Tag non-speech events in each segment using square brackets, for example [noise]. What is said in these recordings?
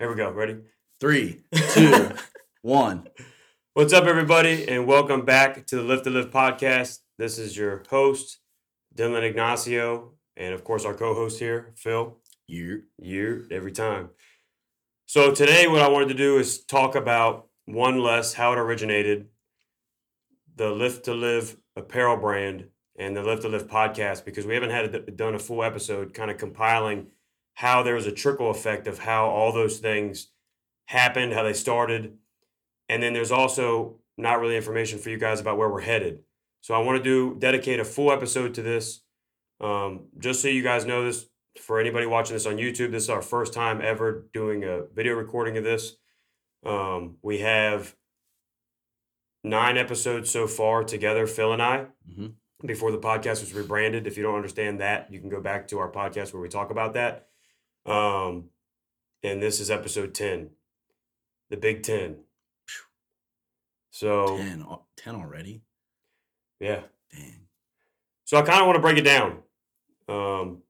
Here we go. Ready? Three, [laughs] two, one. What's up, everybody, and welcome back to the Lift to Live podcast. This is your host, Dylan Ignacio, and of course, our co host here, Phil. You. You every time. So, today, what I wanted to do is talk about one less, how it originated, the Lift to Live apparel brand, and the Lift to Live podcast, because we haven't had a, done a full episode kind of compiling how there was a trickle effect of how all those things happened, how they started. And then there's also not really information for you guys about where we're headed. So I want to do dedicate a full episode to this. Um, just so you guys know this, for anybody watching this on YouTube, this is our first time ever doing a video recording of this. Um, we have nine episodes so far together, Phil and I, hmm before the podcast was rebranded. If you don't understand that, you can go back to our podcast where we talk about that. Um, and this is episode 10, the Big 10. So, 10, 10 already? yeah. Dang. So I kind of want to break it down. Um,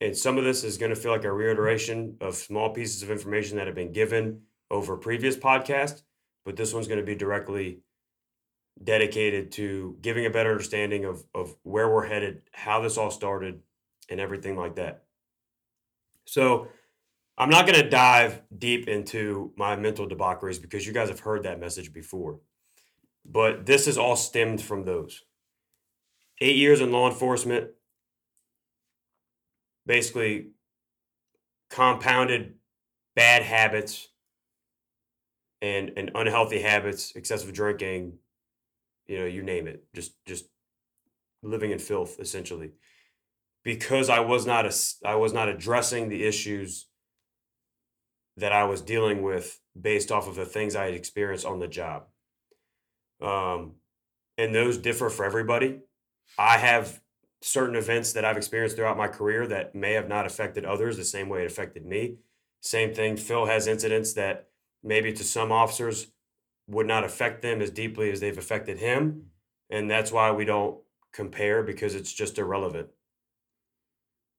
and some of this is going to feel like a reiteration of small pieces of information that have been given over previous podcasts, but this one's going to be directly dedicated to giving a better understanding of, of where we're headed, how this all started, and everything like that. So I'm not going to dive deep into my mental debaucheries because you guys have heard that message before. But this is all stemmed from those eight years in law enforcement basically compounded bad habits and and unhealthy habits excessive drinking you know you name it just just living in filth essentially because i was not a i was not addressing the issues that i was dealing with based off of the things i had experienced on the job um and those differ for everybody I have certain events that I've experienced throughout my career that may have not affected others the same way it affected me. Same thing, Phil has incidents that maybe to some officers would not affect them as deeply as they've affected him. And that's why we don't compare because it's just irrelevant.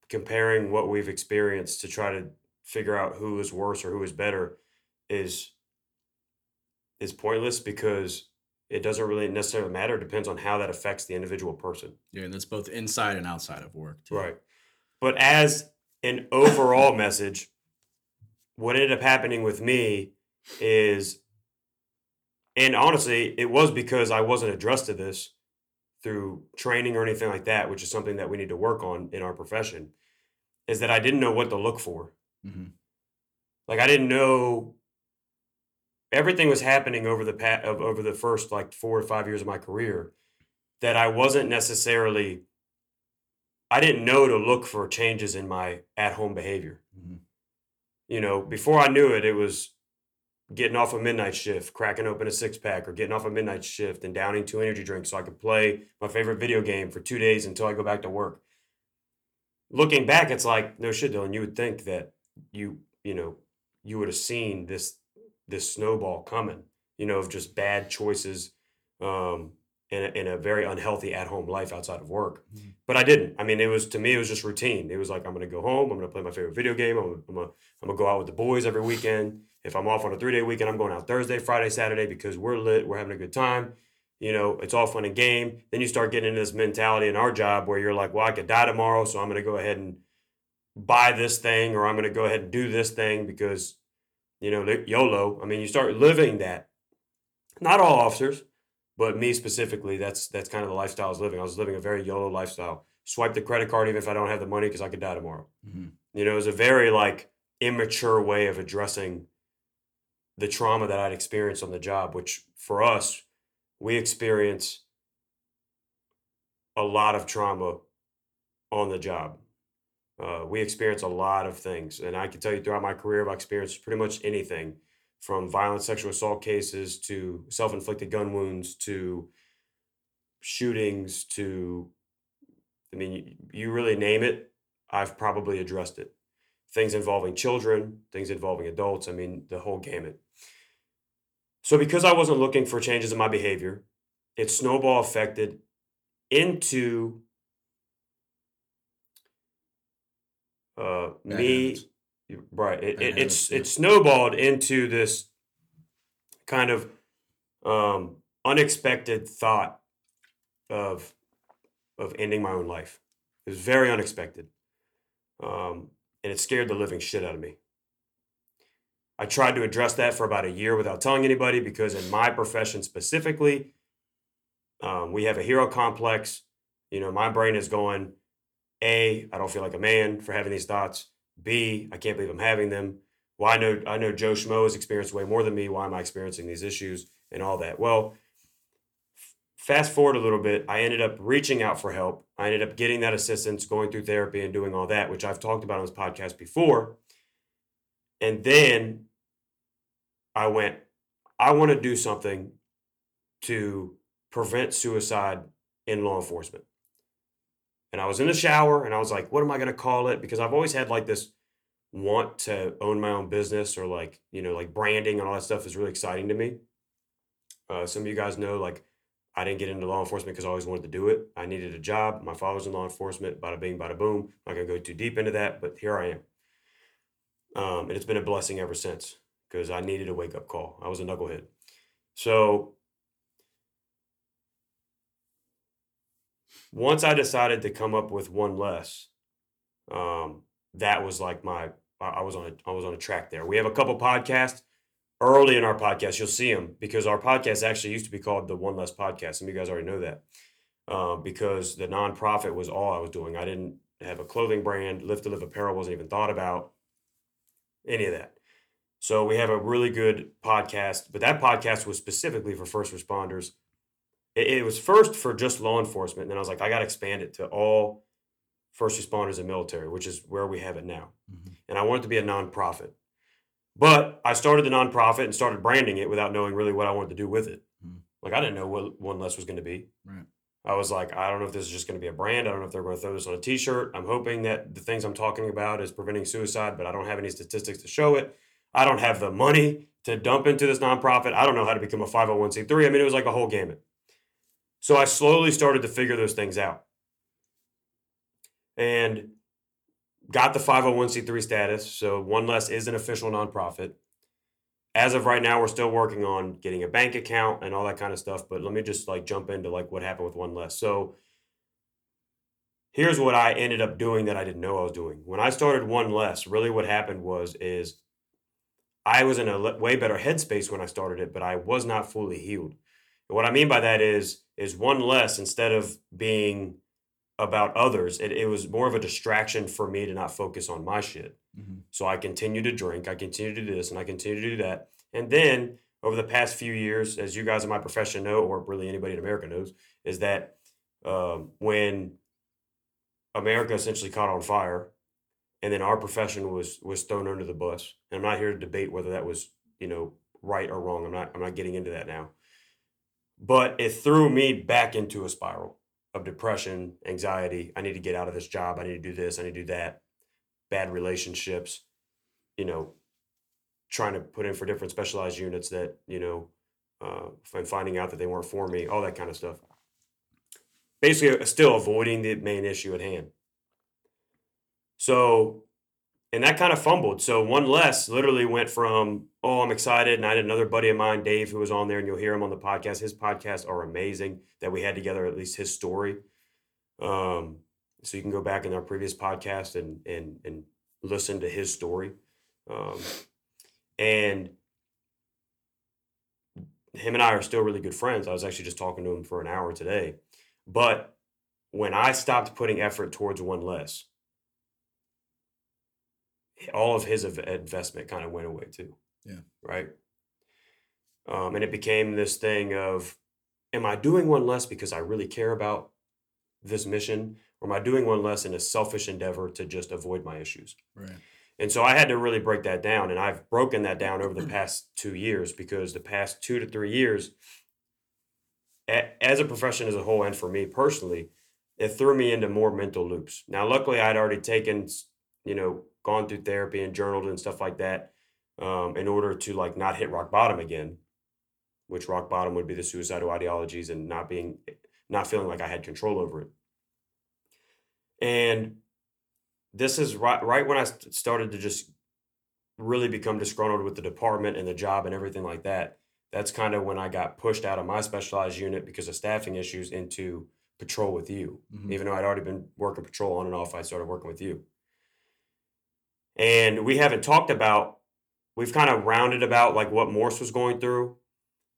Comparing what we've experienced to try to figure out who is worse or who is better is is pointless because it doesn't really necessarily matter. It depends on how that affects the individual person. Yeah, and that's both inside and outside of work. Too. Right. But as an overall [laughs] message, what ended up happening with me is, and honestly, it was because I wasn't addressed to this through training or anything like that, which is something that we need to work on in our profession, is that I didn't know what to look for. hmm Like I didn't know everything was happening over the pat of over the first like four or five years of my career that I wasn't necessarily I didn't know to look for changes in my at home behavior. hmm You know, before I knew it, it was getting off a midnight shift, cracking open a six pack, or getting off a midnight shift and downing two energy drinks so I could play my favorite video game for two days until I go back to work. Looking back, it's like, no shit, Dylan, you would think that you, you know, you would have seen this this snowball coming, you know, of just bad choices um in a, in a very unhealthy at home life outside of work. Mhm. But I didn't. I mean, it was to me, it was just routine. It was like I'm gonna go home, I'm gonna play my favorite video game, I'm I'm gonna, I'm gonna go out with the boys every weekend. If I'm off on a three day weekend, I'm going out Thursday, Friday, Saturday because we're lit, we're having a good time. You know, it's all fun and game. Then you start getting into this mentality in our job where you're like, well, I could die tomorrow, so I'm gonna go ahead and buy this thing, or I'm gonna go ahead and do this thing because, you know, YOLO. I mean, you start living that. Not all officers, but me specifically, that's that's kind of the lifestyle I was living. I was living a very YOLO lifestyle. Swipe the credit card even if I don't have the money because I could die tomorrow. hmm You know, it was a very like immature way of addressing the trauma that I'd experienced on the job, which for us, we experience a lot of trauma on the job. Uh, we experience a lot of things. And I can tell you throughout my career, I've experienced pretty much anything from violent sexual assault cases to self inflicted gun wounds to shootings to, I mean, you, you really name it, I've probably addressed it. Things involving children, things involving adults, I mean, the whole gamut. So, because I wasn't looking for changes in my behavior, it snowball affected into uh, me Right. It, it, it's it snowballed into this kind of um, unexpected thought of of ending my own life. It was very unexpected, um, and it scared the living shit out of me. I tried to address that for about a year without telling anybody because in my profession specifically, um, we have a hero complex. You know, my brain is going, A, I don't feel like a man for having these thoughts. B, I can't believe I'm having them. Well, I know I know Joe Schmo has experienced way more than me. Why am I experiencing these issues and all that? Well, fast forward a little bit, I ended up reaching out for help. I ended up getting that assistance, going through therapy and doing all that, which I've talked about on this podcast before. And then I went, I want to do something to prevent suicide in law enforcement. And I was in the shower and I was like, what am I going to call it? Because I've always had like this want to own my own business or like, you know, like branding and all that stuff is really exciting to me. Uh, some of you guys know, like, I didn't get into law enforcement because I always wanted to do it. I needed a job. My father's in law enforcement, bada bing, bada boom. I'm not going to go too deep into that, but here I am. Um, and it's been a blessing ever since because I needed a wake up call. I was a knucklehead. So once I decided to come up with one less, um, that was like my I was on a I was on a track there. We have a couple podcasts early in our podcast. You'll see them because our podcast actually used to be called the One Less Podcast. Some of you guys already know that uh, because the nonprofit was all I was doing. I didn't have a clothing brand. Lift to Live Apparel wasn't even thought about. Any of that. So we have a really good podcast, but that podcast was specifically for first responders. It, it was first for just law enforcement, and then I was like, I got to expand it to all first responders and military, which is where we have it now. Mhm. And I want it to be a nonprofit. But I started the nonprofit and started branding it without knowing really what I wanted to do with it. Mhm. Like I didn't know what One Less was going to be. Right. I was like, I don't know if this is just going to be a brand. I don't know if they're going to throw this on a T-shirt. I'm hoping that the things I'm talking about is preventing suicide, but I don't have any statistics to show it. I don't have the money to dump into this nonprofit. I don't know how to become a 501c3. I mean, it was like a whole gamut. So I slowly started to figure those things out, and got the 501c3 status. So One Less is an official nonprofit. As of right now, we're still working on getting a bank account and all that kind of stuff. But let me just like jump into like what happened with One Less. So here's what I ended up doing that I didn't know I was doing. When I started One Less, really what happened was is I was in a way better headspace when I started it, but I was not fully healed. And what I mean by that is is One Less instead of being about others, it, it was more of a distraction for me to not focus on my shit. Mhm. So I continue to drink, I continue to do this, and I continue to do that. And then over the past few years, as you guys in my profession know, or really anybody in America knows, is that um, when America essentially caught on fire, and then our profession was was thrown under the bus. And I'm not here to debate whether that was you know right or wrong. I'm not I'm not getting into that now. But it threw me back into a spiral of depression, anxiety. I need to get out of this job. I need to do this. I need to do that. Bad relationships. You know, trying to put in for different specialized units that you know, uh, and finding out that they weren't for me. All that kind of stuff. Basically, uh, still avoiding the main issue at hand. So, and that kind of fumbled. So one less literally went from, oh, I'm excited. And I had another buddy of mine, Dave, who was on there, and you'll hear him on the podcast. His podcasts are amazing that we had together, at least his story. Um, so you can go back in our previous podcast and and and listen to his story. Um, and him and I are still really good friends. I was actually just talking to him for an hour today. But when I stopped putting effort towards one less, all of his investment kind of went away too. Yeah. Right. Um, and it became this thing of, am I doing one less because I really care about this mission, or am I doing one less in a selfish endeavor to just avoid my issues? Right. And so I had to really break that down. And I've broken that down over the [clears throat] past two years because the past two to three years, as a profession as a whole, and for me personally, it threw me into more mental loops. Now, luckily, I'd already taken, you know, gone through therapy and journaled and stuff like that um, in order to like not hit rock bottom again, which rock bottom would be the suicidal ideologies and not being, not feeling like I had control over it. And this is right right when I started to just really become disgruntled with the department and the job and everything like that, that's kind of when I got pushed out of my specialized unit because of staffing issues into patrol with you. Mhm. Even though I'd already been working patrol on and off, I started working with you. And we haven't talked about, we've kind of rounded about like what Morse was going through.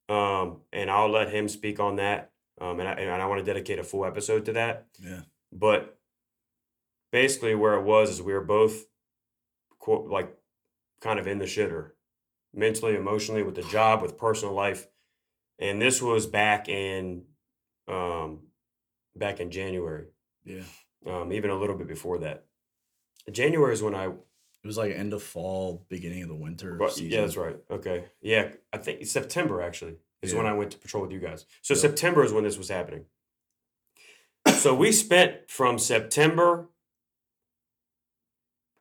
Um, and I'll let him speak on that. Um, and I, and I want to dedicate a full episode to that. Yeah. But basically, where it was is we were both, quote, like, kind of in the shitter, mentally, emotionally, with the job, with personal life, and this was back in, um, back in January, Yeah. um, even a little bit before that. January is when I, was like end of fall, beginning of the winter well, season. yeah, that's right. Okay, yeah, I think September actually is when I went to patrol with you guys. So Yep. September is when this was happening. so we spent from September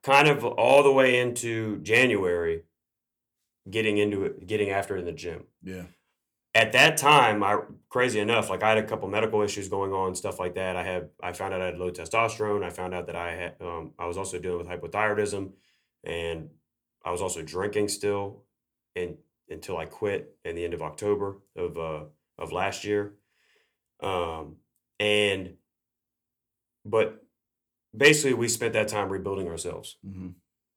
kind of all the way into January getting into it, getting after it in the gym. Yeah. At that time, I crazy enough, like I had a couple medical issues going on, stuff like that. I had I found out I had low testosterone. I found out that I had um, I was also dealing with hypothyroidism, and I was also drinking still, and until I quit in the end of October of uh, of last year, um, and but basically we spent that time rebuilding ourselves hmm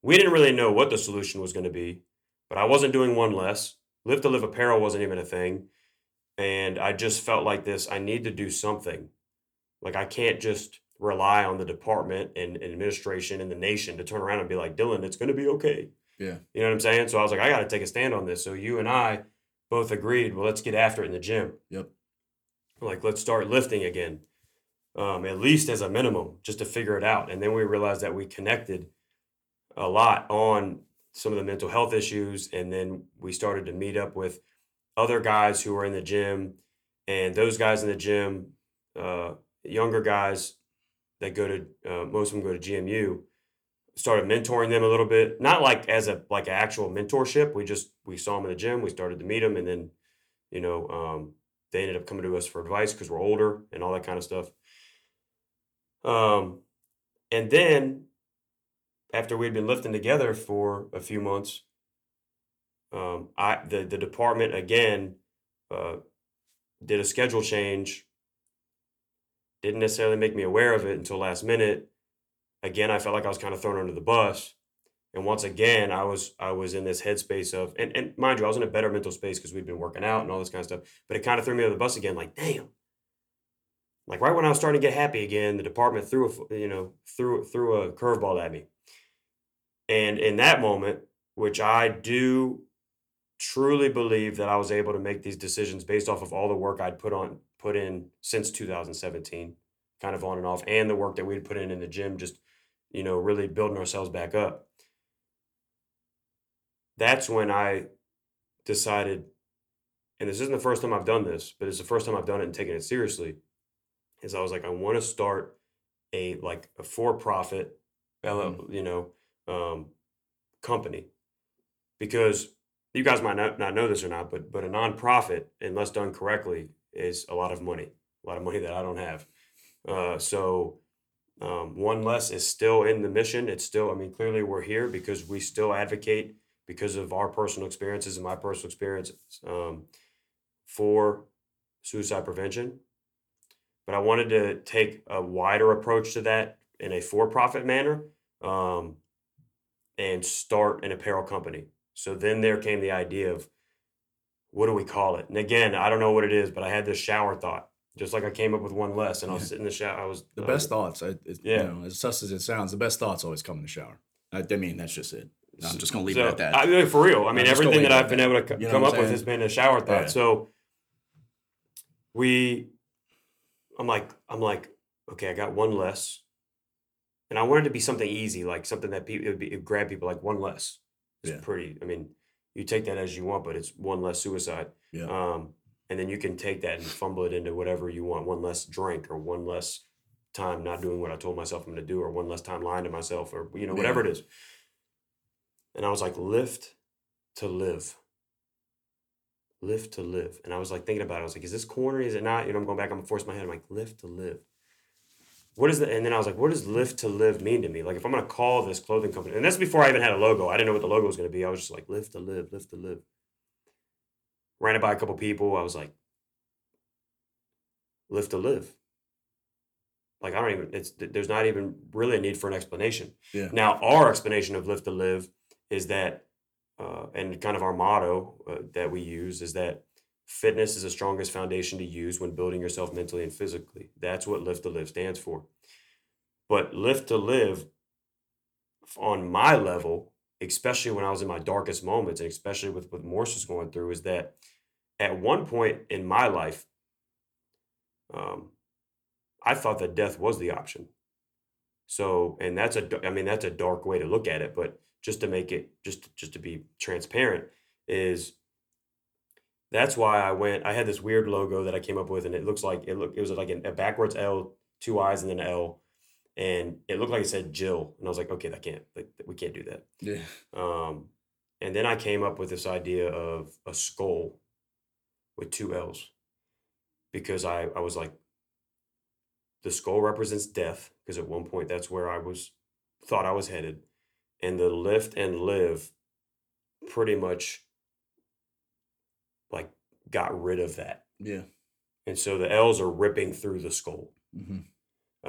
we didn't really know what the solution was going to be, but I wasn't doing one less. Lift to live apparel wasn't even a thing. And I just felt like this I need to do something. Like I can't just rely on the department and, and administration and the nation to turn around and be like, Dylan, it's going to be okay. Yeah. You know what I'm saying? So I was like, I got to take a stand on this. So you and I both agreed, well, let's get after it in the gym. Yep. Like, let's start lifting again, um, at least as a minimum, just to figure it out. And then we realized that we connected a lot on some of the mental health issues and then we started to meet up with other guys who were in the gym and those guys in the gym uh, younger guys that go to uh, most of them go to gmu started mentoring them a little bit. Not like as a like an actual mentorship. We just we saw them in the gym. We started to meet them and then you know um, they ended up coming to us for advice because we're older and all that kind of stuff. Um, and then after we'd been lifting together for a few months, um, I the the department again uh, did a schedule change. Didn't necessarily make me aware of it until last minute. Again, I felt like I was kind of thrown under the bus, and once again, I was I was in this headspace of and and mind you, I was in a better mental space because we'd been working out and all this kind of stuff. But it kind of threw me under the bus again. Like, damn. Like right when I was starting to get happy again, the department threw a you know threw threw a curveball at me. And in that moment, which I do truly believe that I was able to make these decisions based off of all the work I'd put on put in since 2017, kind of on and off, and the work that we'd put in in the gym, just you know, really building ourselves back up. That's when I decided, and this isn't the first time I've done this, but it's the first time I've done it and taken it seriously. Is I was like, I want to start a like a for-profit, LL you know, um, company because you guys might not, not know this or not, but but a nonprofit, unless done correctly, is a lot of money, a lot of money that I don't have. Uh, so um, one less is still in the mission. It's still, I mean, clearly we're here because we still advocate because of our personal experiences and my personal experiences um, for suicide prevention. But I wanted to take a wider approach to that in a for-profit manner. Um, and start an apparel company. So then there came the idea of what do we call it? And again, I don't know what it is, but I had this shower thought, just like I came up with one less, and I was Yeah. sitting in the shower. I was The I best thoughts, I, it, Yeah. you know, as sus as it sounds, the best thoughts always come in the shower. I, I mean, that's just it. I'm just gonna leave so, it at that. I mean, for real. I mean, I'm everything that I've been that. able to co- You know come up with has been a shower thought. Yeah. So we, I'm like, I'm like, okay, I got one less, and I wanted to be something easy, like something that people it would, be, it would grab people like one less. It's Yeah. pretty. I mean, you take that as you want, but it's one less suicide. Yeah. Um, and then you can take that and fumble it into whatever you want. One less drink, or one less time not doing what I told myself I'm going to do, or one less time lying to myself, or you know whatever it is. And I was like, lift to live. Lift to live. And I was like thinking about it. I was like, is this corny? Is it not? You know, I'm going back. I'm gonna force my head. I'm like, lift to live. What is the and then I was like, what does lift to live mean to me? Like if I'm gonna call this clothing company, and that's before I even had a logo. I didn't know what the logo was gonna be. I was just like, lift to live, lift to live. Ran it by a couple people. I was like, lift to live. Like I don't even. It's there's not even really a need for an explanation. Yeah. Now our explanation of lift to live is that, uh, and kind of our motto uh, that we use is that fitness is the strongest foundation to use when building yourself mentally and physically. That's what lift to live stands for. But lift to live on my level, especially when I was in my darkest moments, and especially with what Morse was going through, is that at one point in my life, um, I thought that death was the option. So, and that's a, I mean, that's a dark way to look at it, but just to make it, just, just to be transparent, is that's why I went. I had this weird logo that I came up with, and it looks like it looked. It was like a backwards L, two I's, and then an L, and it looked like it said Jill. And I was like, okay, that can't. Like, we can't do that. Yeah. Um, and then I came up with this idea of a skull with two L's because I I was like, the skull represents death because at one point that's where I was thought I was headed, and the lift and live pretty much like got rid of that. Yeah. And so the L's are ripping through the skull. hmm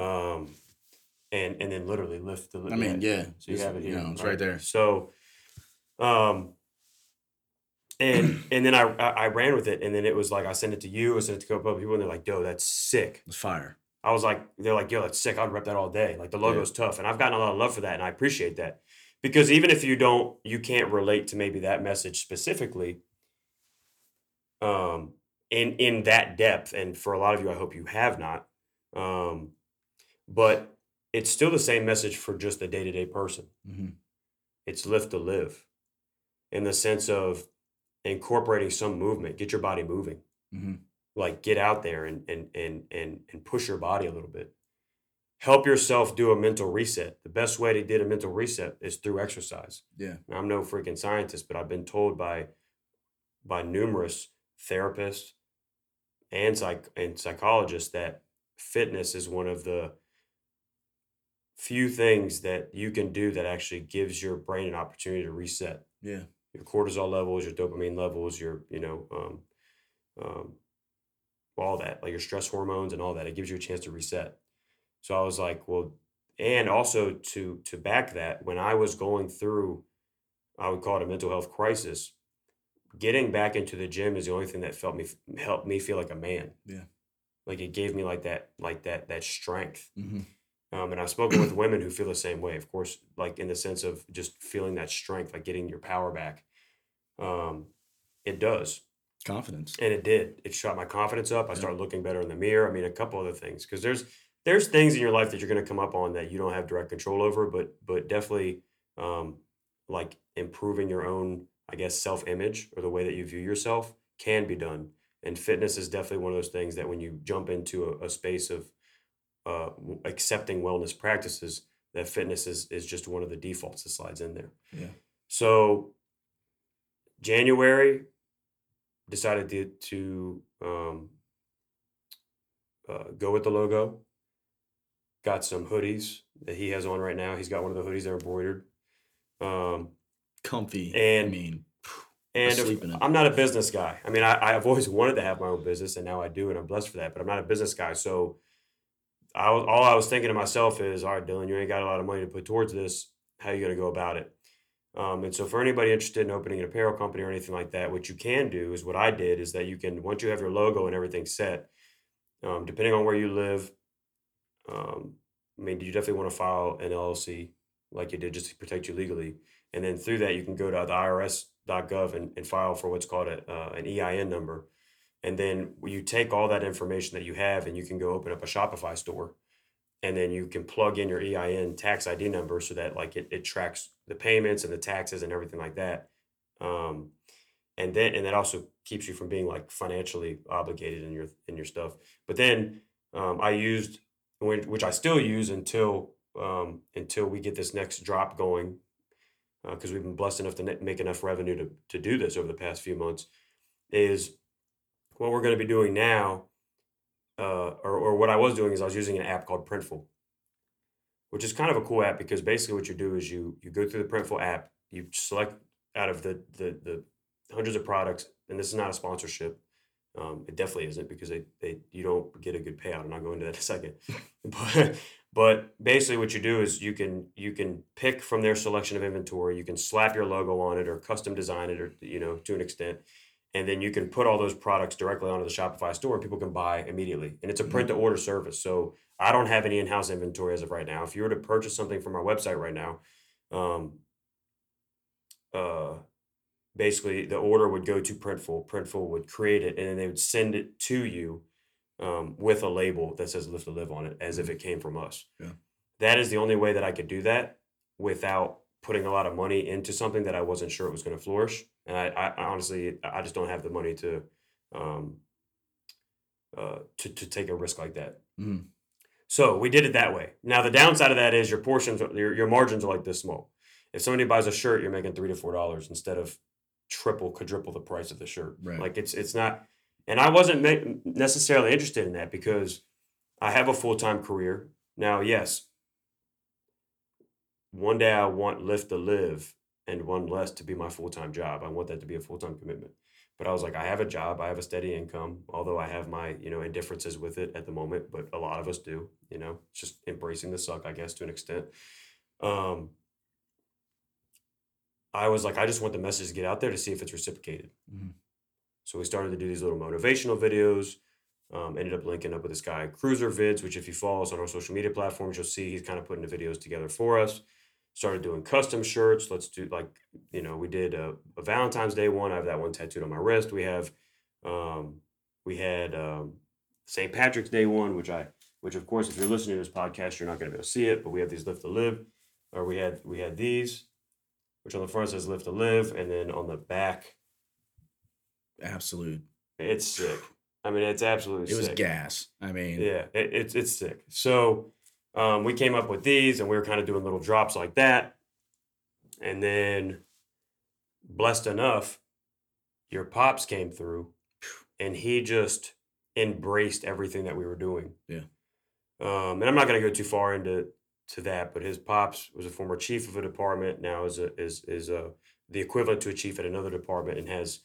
Um, and and then literally lift the I mean, yeah. So you it's- have it You here. know, it's right there. So um and and then I, I ran with it and then it was like I sent it to you, I sent it to a couple of people and they're like, yo, that's sick. It's fire. I was like, they're like, yo, that's sick. I'd rep that all day. Like the Yeah. logo's tough. And I've gotten a lot of love for that. And I appreciate that. Because even if you don't, you can't relate to maybe that message specifically, um, in in that depth. And for a lot of you, I hope you have not. Um, but it's still the same message for just the day-to-day person. hmm It's lift to live in the sense of incorporating some movement, get your body moving hmm like get out there and and and and and push your body a little bit help yourself do a mental reset the best way to do a mental reset is through exercise Yeah. Now, i'm no freaking scientist but i've been told by by numerous therapists and psych and psychologists that fitness is one of the few things that you can do that actually gives your brain an opportunity to reset Yeah. your cortisol levels, your dopamine levels, your you know, um, um, all that, like your stress hormones and all that. It gives you a chance to reset. So I was like, well, and also to to back that, when I was going through, I would call it a mental health crisis. Getting back into the gym is the only thing that felt me helped me feel like a man. Yeah. Like it gave me like that like that that strength. hmm Um, and I've spoken with women who feel the same way, of course, like in the sense of just feeling that strength, like getting your power back. Um, it does. Confidence. And it did. It shot my confidence up. I started looking better in the mirror. I mean, a couple other things. Because there's there's things in your life that you're gonna come up on that you don't have direct control over, but but definitely um, like improving your own, I guess, self-image or the way that you view yourself can be done. And fitness is definitely one of those things that when you jump into a, a space of uh, accepting wellness practices, that fitness is is just one of the defaults that slides in there. Yeah. So January decided to to um, uh, go with the logo. Got some hoodies that he has on right now. He's got one of the hoodies that are embroidered. Um, Comfy. And- I mean, and if- sleep in it. I'm not a business guy. I mean, I, I've always [laughs] wanted to have my own business, and now I do, and I'm blessed for that. But I'm not a business guy, so I was all I was thinking to myself is, all right, Dylan, you ain't got a lot of money to put towards this. How you gonna go about it? Um, and so, for anybody interested in opening an apparel company or anything like that, what you can do is what I did is that you can once you have your logo and everything set, um, depending on where you live, um, I mean, do you definitely want to file an LLC like you did just to protect you legally. And then through that, you can go to the IRS.gov and, and file for what's called a, uh, an EIN number. And then you take all that information that you have and you can go open up a Shopify store. And then you can plug in your EIN tax ID number so that like it, it tracks the payments and the taxes and everything like that. Um, and then and that also keeps you from being like financially obligated in your in your stuff. But then um, I used which I still use until um, until we get this next drop going because we've been blessed enough to make enough revenue to to do this over the past few months. Is what we're going to be doing now, uh, or or what I was doing is I was using an app called Printful. which is kind of a cool app because basically what you do is you you go through the Printful app, you select out of the the the hundreds of products, and this is not a sponsorship. Um, it definitely isn't because they, they you don't get a good payout. and not going into that in a second. [laughs] but but basically what you do is you can you can pick from their selection of inventory, you can slap your logo on it or custom design it or you know to an extent. And then you can put all those products directly onto the Shopify store and people can buy immediately. And it's a print to order service. So I don't have any in-house inventory as of right now. If you were to purchase something from our website right now, um, uh, basically the order would go to Printful. Printful would create it, and then they would send it to you um, with a label that says "Lift to Live" on it, as if it came from us. Yeah. That is the only way that I could do that without putting a lot of money into something that I wasn't sure it was going to flourish. And I, I honestly, I just don't have the money to, um, uh, to to take a risk like that. Mhm. So we did it that way. Now the downside of that is your portions, your your margins are like this small. If somebody buys a shirt, you're making three to four dollars instead of triple, quadruple the price of the shirt. Right. Like it's it's not. And I wasn't necessarily interested in that because I have a full time career now. Yes, one day I want Lift to live and one less to be my full time job. I want that to be a full time commitment. But I was like, I have a job, I have a steady income, although I have my, you know, indifferences with it at the moment, but a lot of us do, you know, just embracing the suck, I guess, to an extent. Um, I was like, I just want the message to get out there to see if it's reciprocated. Mhm. So we started to do these little motivational videos. Um, ended up linking up with this guy, Cruiser Vids, which if you follow us on our social media platforms, you'll see he's kind of putting the videos together for us. Started doing custom shirts. Let's do like, you know, we did a, a Valentine's Day one. I have that one tattooed on my wrist. We have, um, we had um, St. Patrick's Day one, which I, which of course, if you're listening to this podcast, you're not going to be able to see it, but we have these Lift to Live, or we had we had these, which on the front says Lift to Live, and then on the back Absolute. it's sick. I mean, it's absolutely It was gas. I mean, Yeah, it, it's it's sick. So um, we came up with these, and we were kind of doing little drops like that, and then blessed enough, your pops came through, and he just embraced everything that we were doing. Yeah. Um, and I'm not going to go too far into to that, but his pops was a former chief of a department. Now is a, is is a, the equivalent to a chief at another department, and has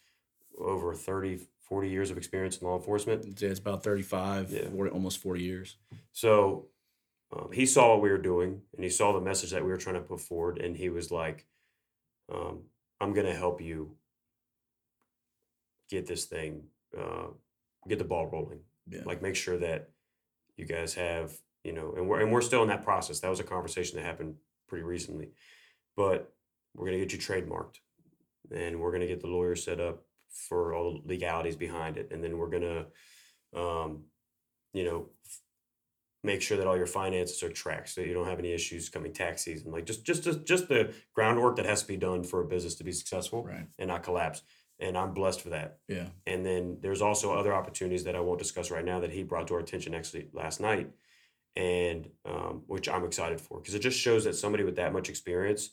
over 30, 40 years of experience in law enforcement. it's- it's about 35, Yeah. 40, almost 40 years. So um, he saw what we were doing and he saw the message that we were trying to put forward. And he was like, um, I'm going to help you get this thing, uh, get the ball rolling. Yeah. Like, make sure that you guys have, you know, and we're, and we're still in that process. That was a conversation that happened pretty recently. But we're going to get you trademarked and we're going to get the lawyer set up for all the legalities behind it. And then we're going to, um, you know, make sure that all your finances are tracked so you don't have any issues coming tax season. Like just, just, just, just the groundwork that has to be done for a business to be successful Right. and not collapse. And I'm blessed for that. Yeah. And then there's also other opportunities that I won't discuss right now that he brought to our attention actually last night, and um, which I'm excited for because it just shows that somebody with that much experience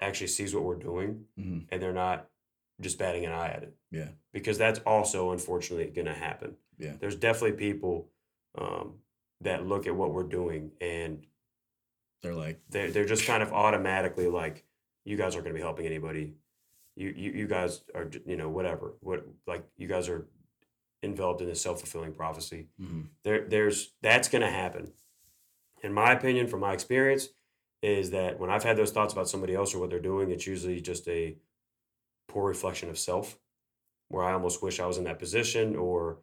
actually sees what we're doing hmm and they're not just batting an eye at it. Yeah. Because that's also unfortunately going to happen. Yeah. There's definitely people um, that look at what we're doing and They're like, they're, they're just kind of automatically like, you guys aren't going to be helping anybody. You, you, you guys are, you know, whatever. What like you guys are enveloped in this self fulfilling prophecy. mhm, There, there's that's going to happen. In my opinion, from my experience, is that when I've had those thoughts about somebody else or what they're doing, it's usually just a poor reflection of self, where I almost wish I was in that position, or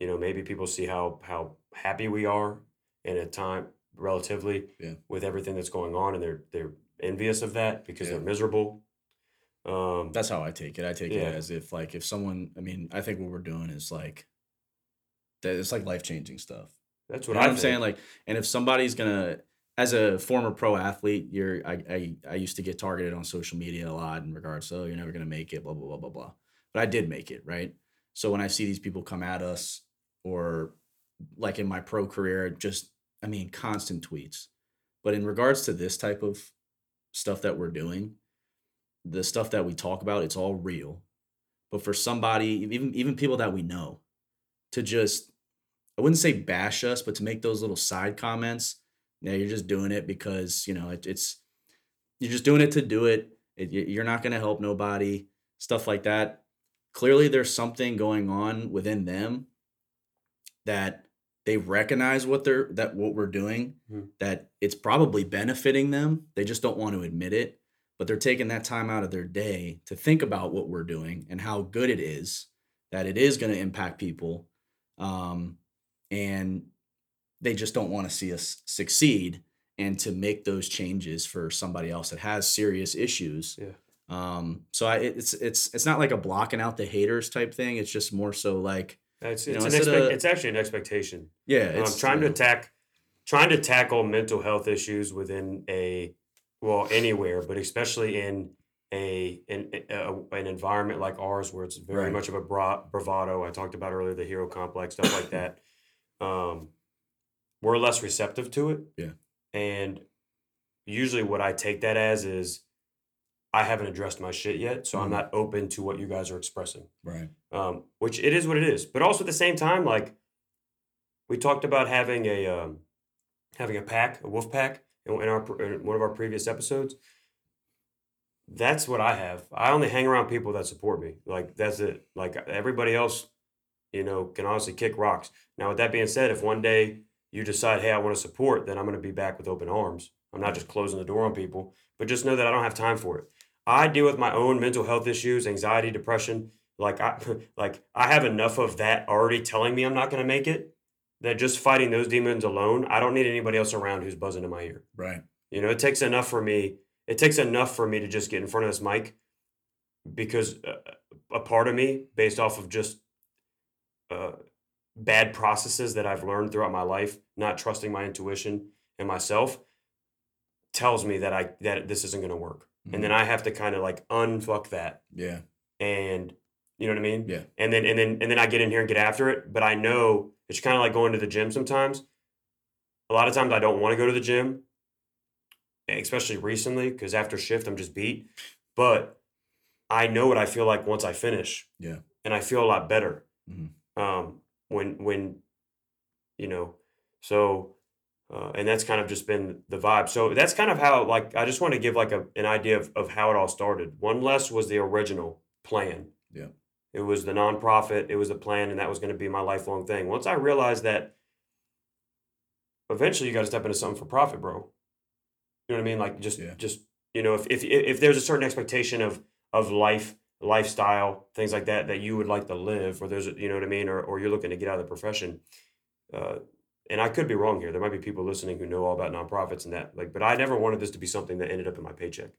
you know, maybe people see how how happy we are in a time relatively Yeah. with everything that's going on, and they're they're envious of that because Yeah. they're miserable. Um, that's how I take it. I take Yeah. it as if, like, if someone, I mean, I think what we're doing is like, that it's like life changing stuff. that's You what know I what I'm saying? Like, and if somebody's gonna, as a former pro athlete, you're, I, I, I used to get targeted on social media a lot in regards to, oh, you're never gonna make it, blah blah blah blah blah. But I did make it, right? So when I see these people come at us, or like in my pro career, just, I mean, constant tweets. But in regards to this type of stuff that we're doing, the stuff that we talk about, it's all real. But for somebody, even even people that we know, to just I wouldn't say bash us, but to make those little side comments Yeah, you're just doing it because you know it, it's you're just doing it to do it. it you're not going to help nobody. Stuff like that. Clearly, there's something going on within them that they recognize what they're that what we're doing. Mhm. That it's probably benefiting them. They just don't want to admit it. But they're taking that time out of their day to think about what we're doing and how good it is. That it is going to impact people. Um, and they just don't want to see us succeed and to make those changes for somebody else that has serious issues. Yeah. Um, so I, it's it's it's not like a blocking out the haters type thing. It's just more so like It's, You it's, know, expect, of- it's actually an expectation. yeah, Um, it's trying you to attack, trying to tackle mental health issues within a, well, anywhere, but especially in a in a, an environment like ours where it's very Right. much of a bra- bravado. I talked about earlier the hero complex, stuff like [coughs] that. Um, we're less receptive to it. Yeah. And usually, what I take that as is, I haven't addressed my shit yet, so I'm Mhm. not open to what you guys are expressing right. um, which it is what it is. But also at the same time, like we talked about having a um, having a pack, a wolf pack, in, in our in one of our previous episodes. That's what I have. I only hang around people that support me. Like that's it. Like everybody else, you know, can honestly kick rocks. Now, with that being said, if one day you decide, hey, I want to support, then I'm going to be back with open arms. I'm not just closing the door on people, but just know that I don't have time for it. I deal with my own mental health issues, anxiety, depression. Like I [laughs] like I have enough of that already telling me I'm not going to make it. That just fighting those demons alone, I don't need anybody else around who's buzzing in my ear. Right. You know, it takes enough for me. It takes enough for me to just get in front of this mic because uh, a part of me, based off of just uh, bad processes that I've learned throughout my life, not trusting my intuition and myself, tells me that I that this isn't going to work. And then I have to kind of like unfuck that yeah. and you know what I mean? Yeah. And then and then and then I get in here and get after it. But I know it's kind of like going to the gym sometimes. A lot of times I don't want to go to the gym, especially recently, because after shift I'm just beat. But I know what I feel like once I finish. Yeah. And I feel a lot better. Mhm. Um, when when you know, so uh, and that's kind of just been the vibe. So that's kind of how like I just want to give like a, an idea of, of how it all started. One less was the original plan. Yeah. It was the nonprofit, it was the plan, and that was going to be my lifelong thing. Once I realized that eventually you got to step into something for profit, bro. You know what I mean? Like just Yeah. just you know, if, if if there's a certain expectation of of life, lifestyle, things like that that you would like to live, or there's you know what I mean, or or you're looking to get out of the profession. Uh, and I could be wrong here. There might be people listening who know all about nonprofits and that. Like, but I never wanted this to be something that ended up in my paycheck.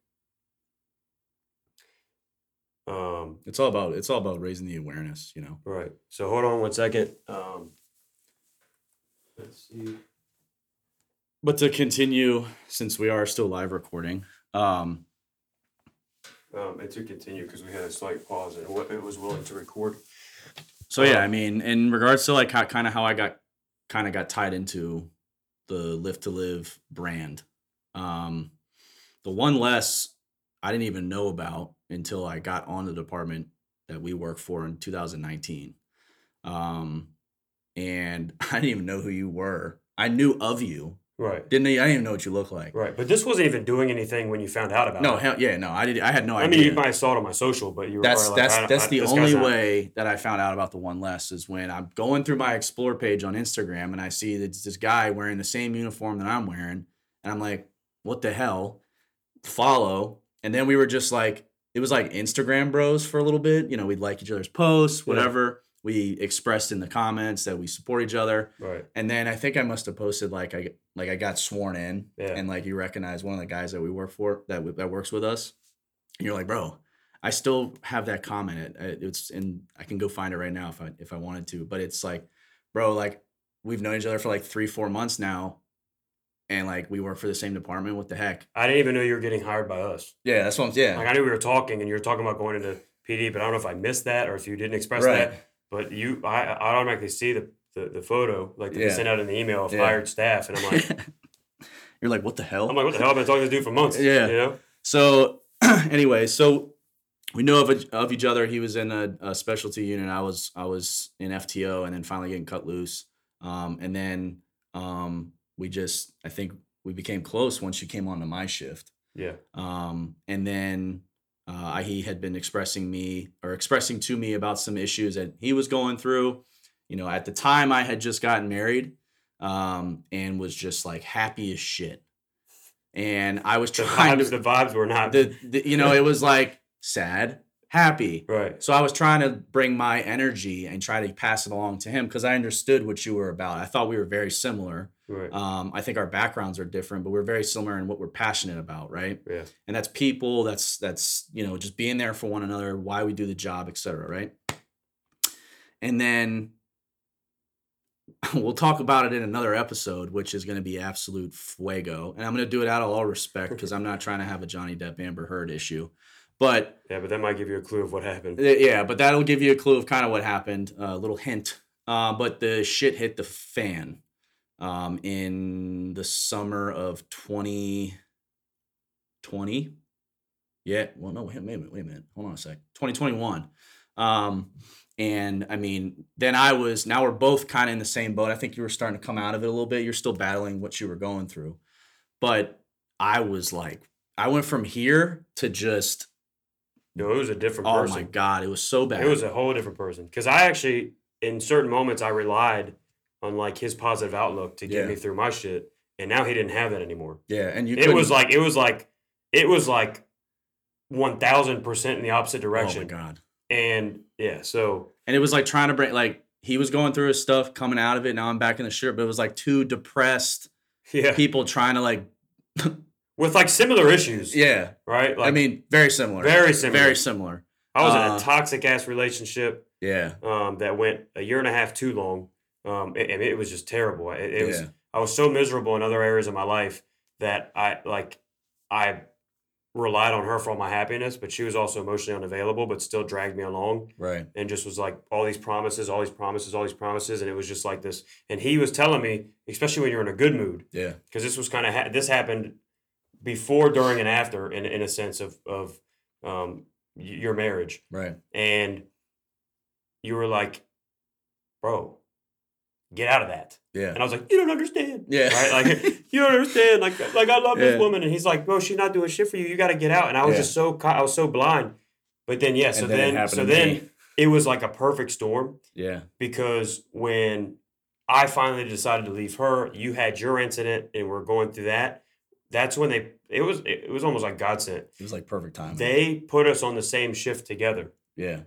Um, It's all about it's all about raising the awareness, you know. right. So hold on one second. Um, let's see. But to continue, since we are still live recording, um, Um, and to continue because we had a slight pause and what it was willing to record. So yeah, I mean, in regards to like how kind of how I got kind of got tied into the Lift to Live brand, um, the one less I didn't even know about until I got on the department that we work for in 2019, um, and [laughs] I didn't even know who you were. I knew of you, Right. didn't I didn't even know what you look like. Right. But this wasn't even doing anything when you found out about No, it. No, hell, yeah, no, I did. I had no I idea. I mean, you might have saw it on my social, but you were that's like, that's that's the only way that I found out about the one less is when I'm going through my explore page on Instagram and I see that this guy wearing the same uniform that I'm wearing, and I'm like, what the hell? Follow, and then we were just like, it was like Instagram bros for a little bit. You know, we'd like each other's posts, Yeah. We expressed in the comments that we support each other, Right. and then I think I must have posted like I like I got sworn in, Yeah. and like you recognize one of the guys that we work for that that works with us, and you're like, bro, I still have that comment. It, it's and I can go find it right now if I if I wanted to, but it's like, bro, like we've known each other for like three four months now, and like we work for the same department. What the heck? I didn't even know you were getting hired by us. Yeah, that's what I'm. Yeah, Like I knew we were talking and you were talking about going into PD, but I don't know if I missed that or if you didn't express right. that. But you, I, I automatically see the, the, the photo, like Yeah. sent out in the email of Yeah. hired staff, and I'm like, [laughs] you're like, what the hell? I'm like, what the hell? I've been talking to this dude for months. Yeah. You know. So [clears throat] anyway, so we know of, each- of each other. He was in a, a specialty unit. I was I was in FTO, and then finally getting cut loose. Um, and then um, we just I think we became close once you came onto my shift. Yeah. Um, and then uh, he had been expressing me or expressing to me about some issues that he was going through. You know, at the time I had just gotten married um, and was just like happy as shit. And I was The trying vibes, to, the vibes were not the, the, you know, it was like sad, happy. right. So I was trying to bring my energy and try to pass it along to him because I understood what you were about. I thought we were very similar. Right. Um, I think our backgrounds are different, but we're very similar in what we're passionate about, right? yeah. And that's people. That's that's you know just being there for one another, why we do the job, etc. Right? And then [laughs] we'll talk about it in another episode, which is going to be absolute fuego. And I'm going to do it out of all respect because I'm not trying to have a Johnny Depp Amber Heard issue, but Yeah, but that might give you a clue of what happened. uh, Yeah, but that'll give you a clue of kind of what happened. A little hint. Uh, but the shit hit the fan um, in the summer of 2020. Yeah. Well, no, wait, a minute. Wait a minute. Hold on a sec. 2021. Um, and I mean, then I was, now we're both kind of in the same boat. I think you were starting to come out of it a little bit. You're still battling what you were going through. But I was like, I went from here to just, No, it was a different oh person. my God, it was so bad. It was a whole different person. Because I actually, in certain moments, I relied on like his positive outlook to get Yeah. me through my shit. And now he didn't have that anymore. Yeah, and you It was like it was like it was like one thousand percent in the opposite direction. oh my god, and yeah, so and it was like trying to bring like he was going through his stuff, coming out of it. Now I'm back in the shirt, but it was like two depressed yeah, people trying to like, [laughs] with like similar issues. yeah. right. Like I mean, very similar, very similar. very similar. I was in uh, a toxic ass relationship Yeah, um, that went a year and a half too long. Um, and, and it was just terrible. It, it was yeah, I was so miserable in other areas of my life that I like I relied on her for all my happiness, but she was also emotionally unavailable, but still dragged me along right. and just was like all these promises, all these promises, all these promises, and it was just like this. And he was telling me, especially when you're in a good mood, Yeah, because this was kind of ha- this happened before, during, and after, in in a sense of of um, your marriage, right. and you were like, bro, get out of that. Yeah, And I was like, you don't understand. yeah. Right? Like, [laughs] you don't understand. Like, like I love Yeah. this woman. And he's like, bro, she's not doing shit for you. You got to get out. And I was Yeah. just so, I was so blind. But then, yeah, so And then then, so then me. it was like a perfect storm yeah, because when I finally decided to leave her, you had your incident and we're going through that. That's when they, it was, it was almost like God sent. it was like perfect timing. They put us on the same shift together yeah,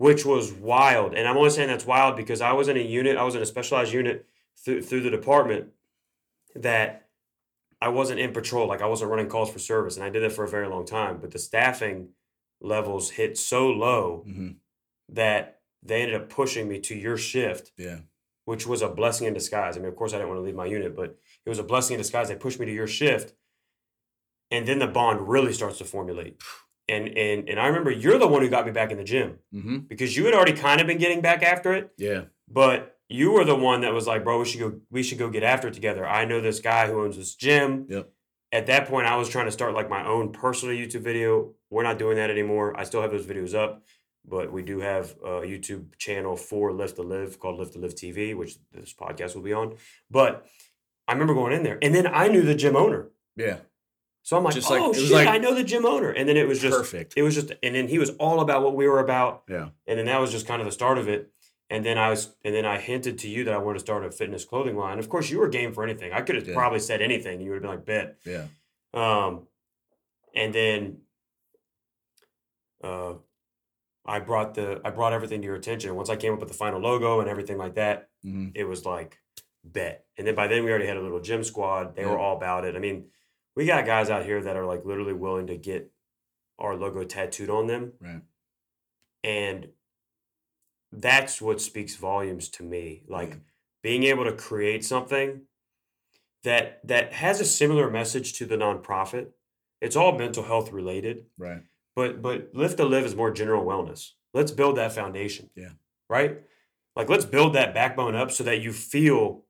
which was wild. And I'm only saying that's wild because I was in a unit, I was in a specialized unit through through the department that I wasn't in patrol, like I wasn't running calls for service, and I did that for a very long time. But the staffing levels hit so low hmm that they ended up pushing me to your shift, yeah, which was a blessing in disguise. I mean, of course, I didn't want to leave my unit, but it was a blessing in disguise. They pushed me to your shift, and then the bond really starts to formulate. [sighs] [sighs] And and and I remember you're the one who got me back in the gym hmm because you had already kind of been getting back after it, yeah, but you were the one that was like, "Bro, we should go. We should go get after it together." I know this guy who owns this gym. Yep. At that point, I was trying to start like my own personal YouTube video. We're not doing that anymore. I still have those videos up, but we do have a YouTube channel for Lift to Live called Lift to Live TV, which this podcast will be on. But I remember going in there, and then I knew the gym owner, yeah. So I'm like, Just "Oh like- it shit, like- I know the gym owner." And then it was just Perfect. it was just and then he was all about what we were about. Yeah, and then that was just kind of the start of it. And then i was and then i hinted to you that i wanted to start a fitness clothing line. Of course you were game for anything. I could have Yeah. probably said anything and you would have been like bet. Yeah, um and then uh i brought the i brought everything to your attention. Once i came up with the final logo and everything like that hmm it was like bet. And then by then we already had a little gym squad. They were all about it. I mean we got guys out here that are like literally willing to get our logo tattooed on them right. and that's what speaks volumes to me like Yeah. being able to create something that that has a similar message to the nonprofit it's all mental health related Right. but but lift to live is more general wellness let's build that foundation Yeah. right like let's build that backbone up so that you feel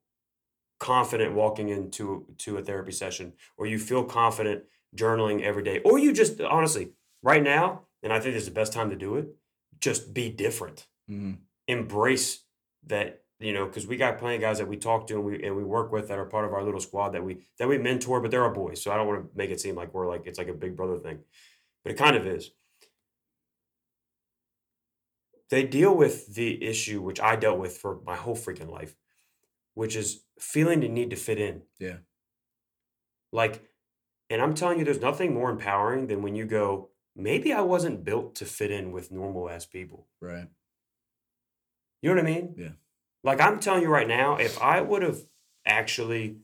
confident walking into to a therapy session or you feel confident journaling every day or you just honestly right now and i think this is the best time to do it just be different hmm embrace that you know, because we got plenty of guys that we talk to and we and we work with that are part of our little squad that we that we mentor, but they're our boys. So I don't want to make it seem like we're like it's like a big brother thing, but it kind of is. They deal with the issue which I dealt with for my whole freaking life, which is feeling the need to fit in. Yeah. Like, and I'm telling you, there's nothing more empowering than when you go, maybe I wasn't built to fit in with normal ass people. Right. You know what I mean? Yeah. Like I'm telling you right now, if I would have actually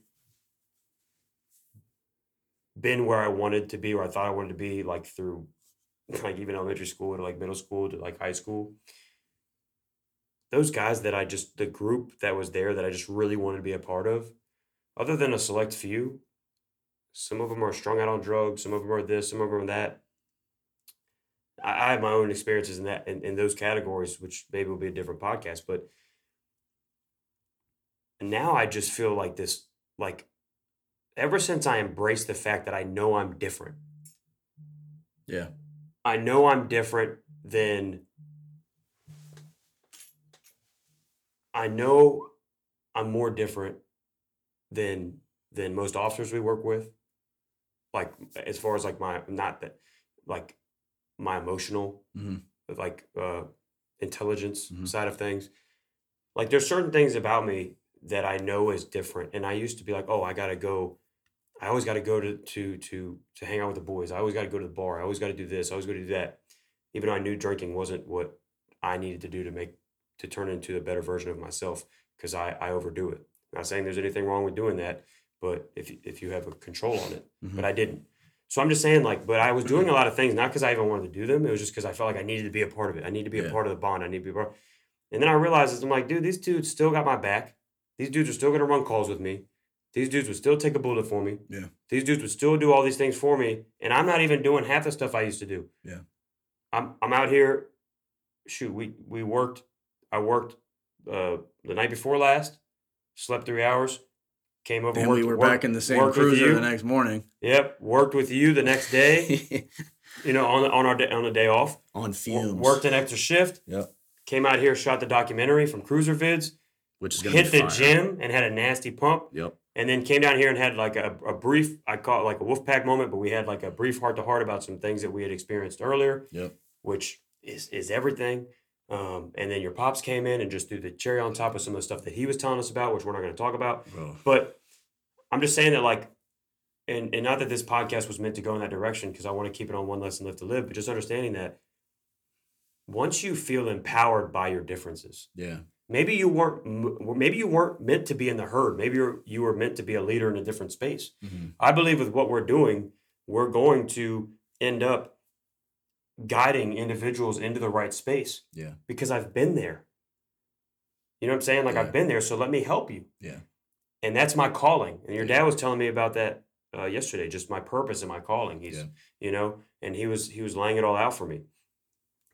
been where I wanted to be, or I thought I wanted to be, like through [laughs] like even elementary school to like middle school to like high school, those guys that I just the group that was there that I just really wanted to be a part of, other than a select few, some of them are strung out on drugs, some of them are this, some of them are that. I, I have my own experiences in that in, in those categories, which maybe will be a different podcast, but now I just feel like this, like ever since I embraced the fact that I know I'm different. Yeah. I know I'm different than I know I'm more different than than most officers we work with. Like as far as like my not that like my emotional Mhm. like uh intelligence Mhm. side of things. Like there's certain things about me that I know is different. And I used to be like, oh, I gotta go. I always gotta go to to to to hang out with the boys. I always gotta go to the bar. I always gotta do this. I always gotta do that. Even though I knew drinking wasn't what I needed to do to make to turn into a better version of myself because I, I overdo it. Not saying there's anything wrong with doing that, but if you- if you have a control on it, Mhm. but I didn't. So I'm just saying, like, but I was doing a lot of things not because I even wanted to do them. It was just because I felt like I needed to be a part of it. I need to be Yeah. a part of the bond. I need to be a part. And then I realized, I'm like, dude, these dudes still got my back. These dudes are still gonna run calls with me. These dudes would still take a bullet for me. Yeah. These dudes would still do all these things for me, and I'm not even doing half the stuff I used to do. Yeah. I'm I'm out here. Shoot, we we worked. I worked uh, the night before last. Slept three hours. Came over. And worked, we were worked- back in the same cruiser the next morning. Yep, worked with you the next day. [laughs] you know, on on our day, on a day off. on fumes. Worked an extra shift. Yep. Came out here, shot the documentary from Cruiser Vids. Which is gonna Hit be the gym and had a nasty pump. Yep. And then came down here and had like a, a brief, I call it like a wolf pack moment, but we had like a brief heart to heart about some things that we had experienced earlier, Yep. which is is everything. Um, and then your pops came in and just threw the cherry on top of some of the stuff that he was telling us about, which we're not going to talk about. But I'm just saying that like, and and not that this podcast was meant to go in that direction because I want to keep it on one lesson lift to live, but just understanding that once you feel empowered by your differences, Yeah. maybe you weren't maybe you weren't meant to be in the herd maybe you're, you were meant to be a leader in a different space Mhm. i believe with what we're doing we're going to end up guiding individuals into the right space Yeah. because i've been there you know what i'm saying like Yeah. i've been there so let me help you Yeah. and that's my calling and your Yeah. dad was telling me about that uh, yesterday just my purpose and my calling he's Yeah. you know and he was he was laying it all out for me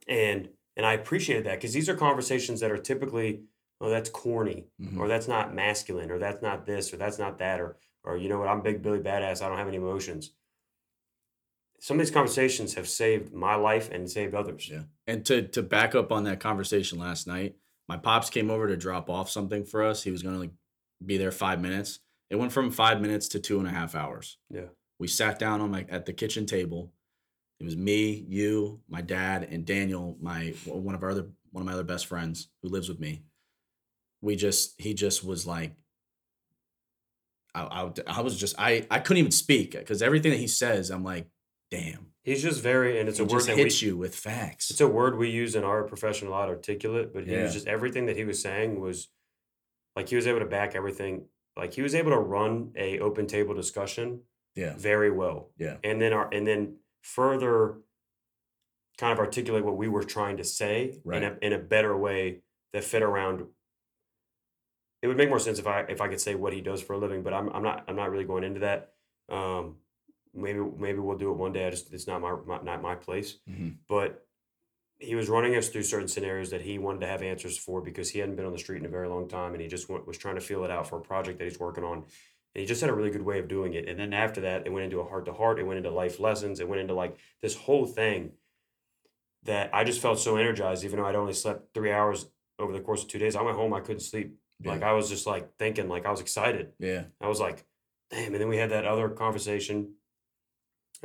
and and i appreciated that because these are conversations that are typically oh that's corny Mhm. or that's not masculine or that's not this or that's not that or or you know what i'm big billy badass i don't have any emotions some of these conversations have saved my life and saved others Yeah. And to to back up on that conversation last night, my pops came over to drop off something for us. He was gonna like be there five minutes. It went from five minutes to two and a half hours. Yeah. We sat down on my at the kitchen table. It was me, you, my dad, and Daniel, my one of our other one of my other best friends who lives with me. We just he just was like I, I, I was just I I couldn't even speak because everything that he says I'm like damn he's just very and it's it a word that we, hits you with facts it's a word we use in our profession a lot articulate but he Yeah. was just everything that he was saying was like he was able to back everything like he was able to run a open table discussion yeah very well Yeah. and then our and then further kind of articulate what we were trying to say in a in a better way that fit around it would make more sense if I if I could say what he does for a living, but I'm I'm not I'm not really going into that. Um, maybe maybe we'll do it one day. I just it's not my, my not my place. Mhm. But he was running us through certain scenarios that he wanted to have answers for because he hadn't been on the street in a very long time, and he just went, was trying to feel it out for a project that he's working on. And he just had a really good way of doing it. And then after that, it went into a heart to heart. It went into life lessons. It went into like this whole thing that I just felt so energized, even though I'd only slept three hours over the course of two days. I went home, I couldn't sleep Like I was just like thinking, like I was excited. Yeah. I was like, damn. And then we had that other conversation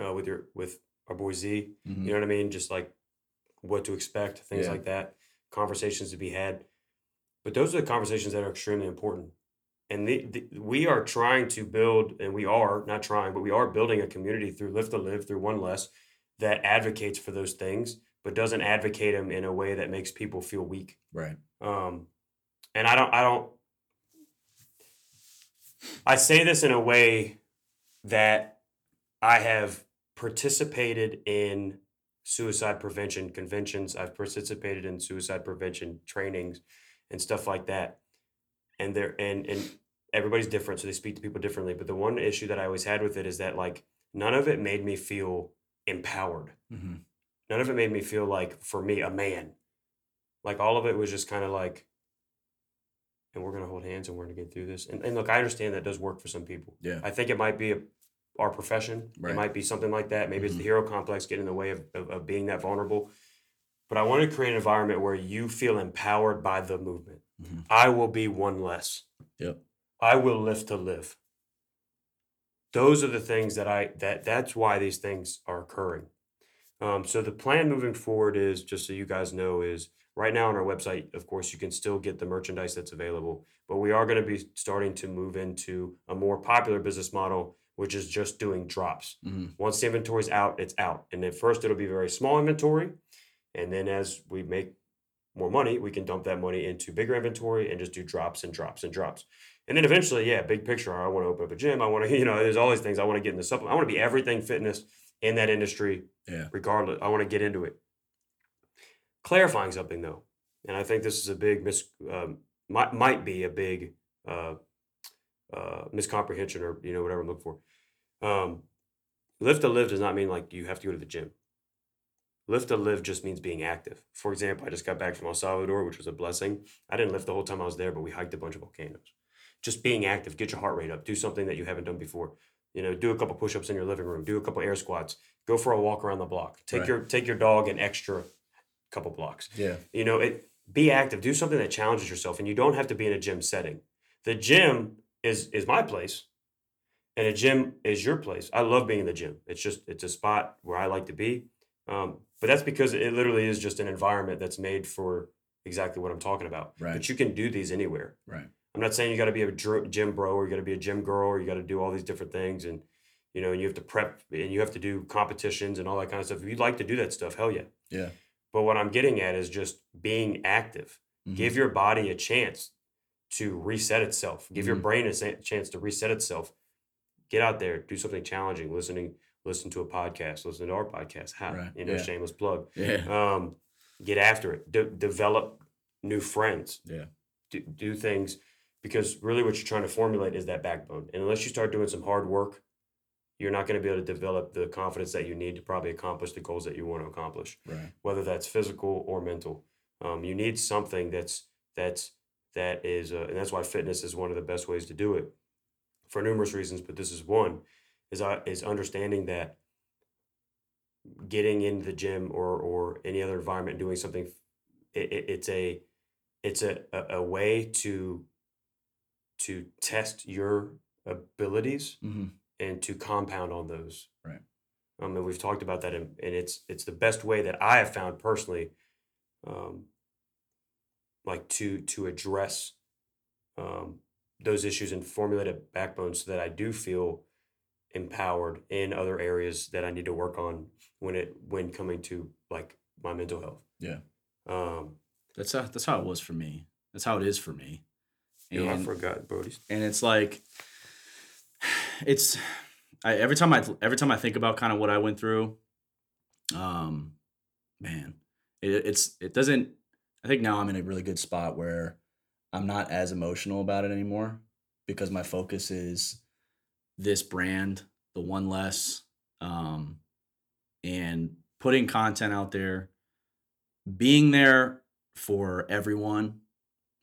uh, with your with our boy Z. Mhm. You know what I mean? Just like what to expect, things Yeah. like that, conversations to be had. But those are the conversations that are extremely important. And the, the, we are trying to build, and we are not trying, but we are building a community through Lift to Live, through One Less, that advocates for those things, but doesn't advocate them in a way that makes people feel weak. Right. Um, and I don't, I don't, I say this in a way that I have participated in suicide prevention conventions. I've participated in suicide prevention trainings and stuff like that. And there, and and everybody's different, so they speak to people differently. But the one issue that I always had with it is that like none of it made me feel empowered. hmm None of it made me feel like for me a man. Like all of it was just kind of like, and we're gonna hold hands and we're gonna get through this. And, and look, I understand that does work for some people. Yeah. I think it might be a, our profession. Right. It might be something like that. Maybe it's Mhm. the hero complex getting in the way of, of, of being that vulnerable. But I want to create an environment where you feel empowered by the movement. Mhm. I will be one less. Yep. I will lift to live. Those are the things that I that that's why these things are occurring. Um, so the plan moving forward is just so you guys know is right now on our website, of course, you can still get the merchandise that's available, but we are going to be starting to move into a more popular business model, which is just doing drops. hmm Once the inventory's out, it's out. And at first it'll be very small inventory. And then as we make more money, we can dump that money into bigger inventory and just do drops and drops and drops. And then eventually, yeah, big picture. I want to open up a gym. I want to, [laughs] you know, there's all these things. I want to get in the supplement. I want to be everything fitness in that industry, Yeah. regardless. I want to get into it. Clarifying something though, and I think this is a big mis, um, might might be a big uh, uh, miscomprehension or you know whatever I'm looking for. Um, lift to live does not mean like you have to go to the gym. Lift to live just means being active. For example, I just got back from El Salvador, which was a blessing. I didn't lift the whole time I was there, but we hiked a bunch of volcanoes. Just being active, get your heart rate up, do something that you haven't done before. You know, do a couple push-ups in your living room, do a couple air squats, go for a walk around the block. Take Right. your take your dog an extra couple blocks. Yeah. You know, it be active, do something that challenges yourself, and you don't have to be in a gym setting. The gym is is my place, and a gym is your place. I love being in the gym. It's just it's a spot where I like to be. Um, but that's because it literally is just an environment that's made for exactly what I'm talking about. Right. But you can do these anywhere. Right. I'm not saying you got to be a gym bro or you got to be a gym girl or you got to do all these different things and you know and you have to prep and you have to do competitions and all that kind of stuff. If you'd like to do that stuff, hell yeah. Yeah. But what I'm getting at is just being active. Mhm. Give your body a chance to reset itself. Give your Mhm. brain a chance to reset itself. Get out there, do something challenging. Listening, listen to a podcast. Listen to our podcast. Ha, Right, you know, yeah. shameless plug. Yeah. Um, get after it. De- develop new friends. Yeah. Do, do things because really what you're trying to formulate is that backbone. And unless you start doing some hard work, you're not going to be able to develop the confidence that you need to probably accomplish the goals that you want to accomplish Right. whether that's physical or mental. Um, you need something that's that's that is, uh, and that's why fitness is one of the best ways to do it, for numerous reasons. But this is one, is uh, is understanding that getting into the gym or or any other environment, doing something, it, it, it's a it's a, a a way to to test your abilities hmm and to compound on those. Right. Um, and we've talked about that, and, and it's it's the best way that I have found personally, um, like to to address um, those issues and formulate a backbone so that I do feel empowered in other areas that I need to work on when it when coming to like my mental health. Yeah. Um, That's how that's how it was for me. That's how it is for me. you know, I And- forgot, Brody. and it's like [sighs] it's I, every time I every time I think about kind of what I went through, um, man, it, it's it doesn't. I think now I'm in a really good spot where I'm not as emotional about it anymore because my focus is this brand, the one less, um, and putting content out there, being there for everyone.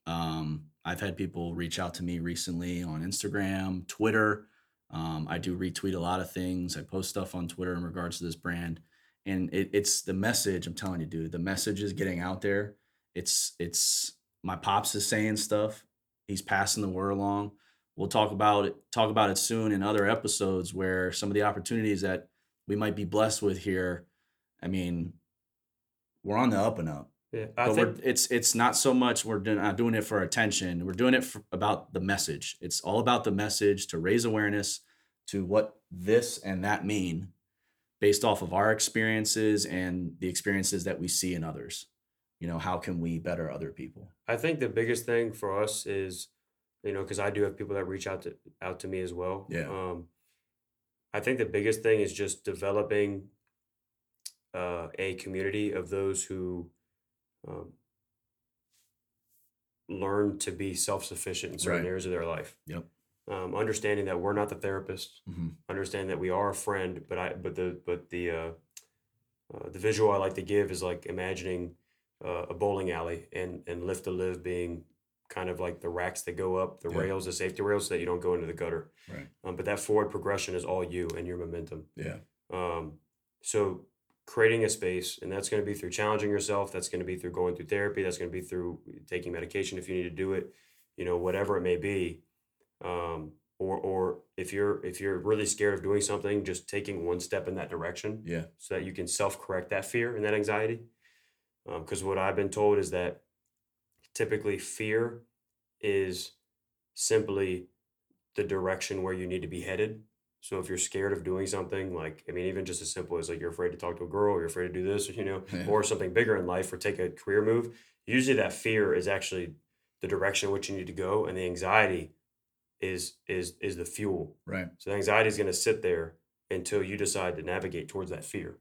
Um, I've had people reach out to me recently on Instagram, Twitter. Um, I do retweet a lot of things. I post stuff on Twitter in regards to this brand, and it, it's the message. I'm telling you, dude, the message is getting out there. It's it's my pops is saying stuff. he's passing the word along. We'll talk about it talk about it soon in other episodes where some of the opportunities that we might be blessed with here. I mean, we're on the up and up. Yeah, I But think we're, it's it's not so much we're do- not doing it for attention. We're doing it for, about the message. It's all about the message to raise awareness to what this and that mean, based off of our experiences and the experiences that we see in others. You know, how can we better other people? I think the biggest thing for us is, you know, because I do have people that reach out to out to me as well. Yeah. Um, I think the biggest thing is just developing uh, a community of those who um, learn to be self sufficient in certain Right. areas of their life. Yep. Um, understanding that we're not the therapist, Mm-hmm. understand that we are a friend, but I but the but the uh, uh, the visual I like to give is like imagining uh, a bowling alley and and lift to live being kind of like the racks that go up, the Yeah. rails, the safety rails, so that you don't go into the gutter. Right. Um, but that forward progression is all you and your momentum. Yeah. Um, so creating a space, and that's going to be through challenging yourself. That's going to be through going through therapy. That's going to be through taking medication if you need to do it. You know, whatever it may be. Um, or or if you're if you're really scared of doing something, just taking one step in that direction Yeah. so that you can self correct that fear and that anxiety. Um, because what I've been told is that typically fear is simply the direction where you need to be headed. So if you're scared of doing something, like I mean, even just as simple as like you're afraid to talk to a girl, or you're afraid to do this, you know, Yeah. or something bigger in life, or take a career move. Usually, that fear is actually the direction in which you need to go, and the anxiety is is is the fuel. Right. So the anxiety is going to sit there until you decide to navigate towards that fear.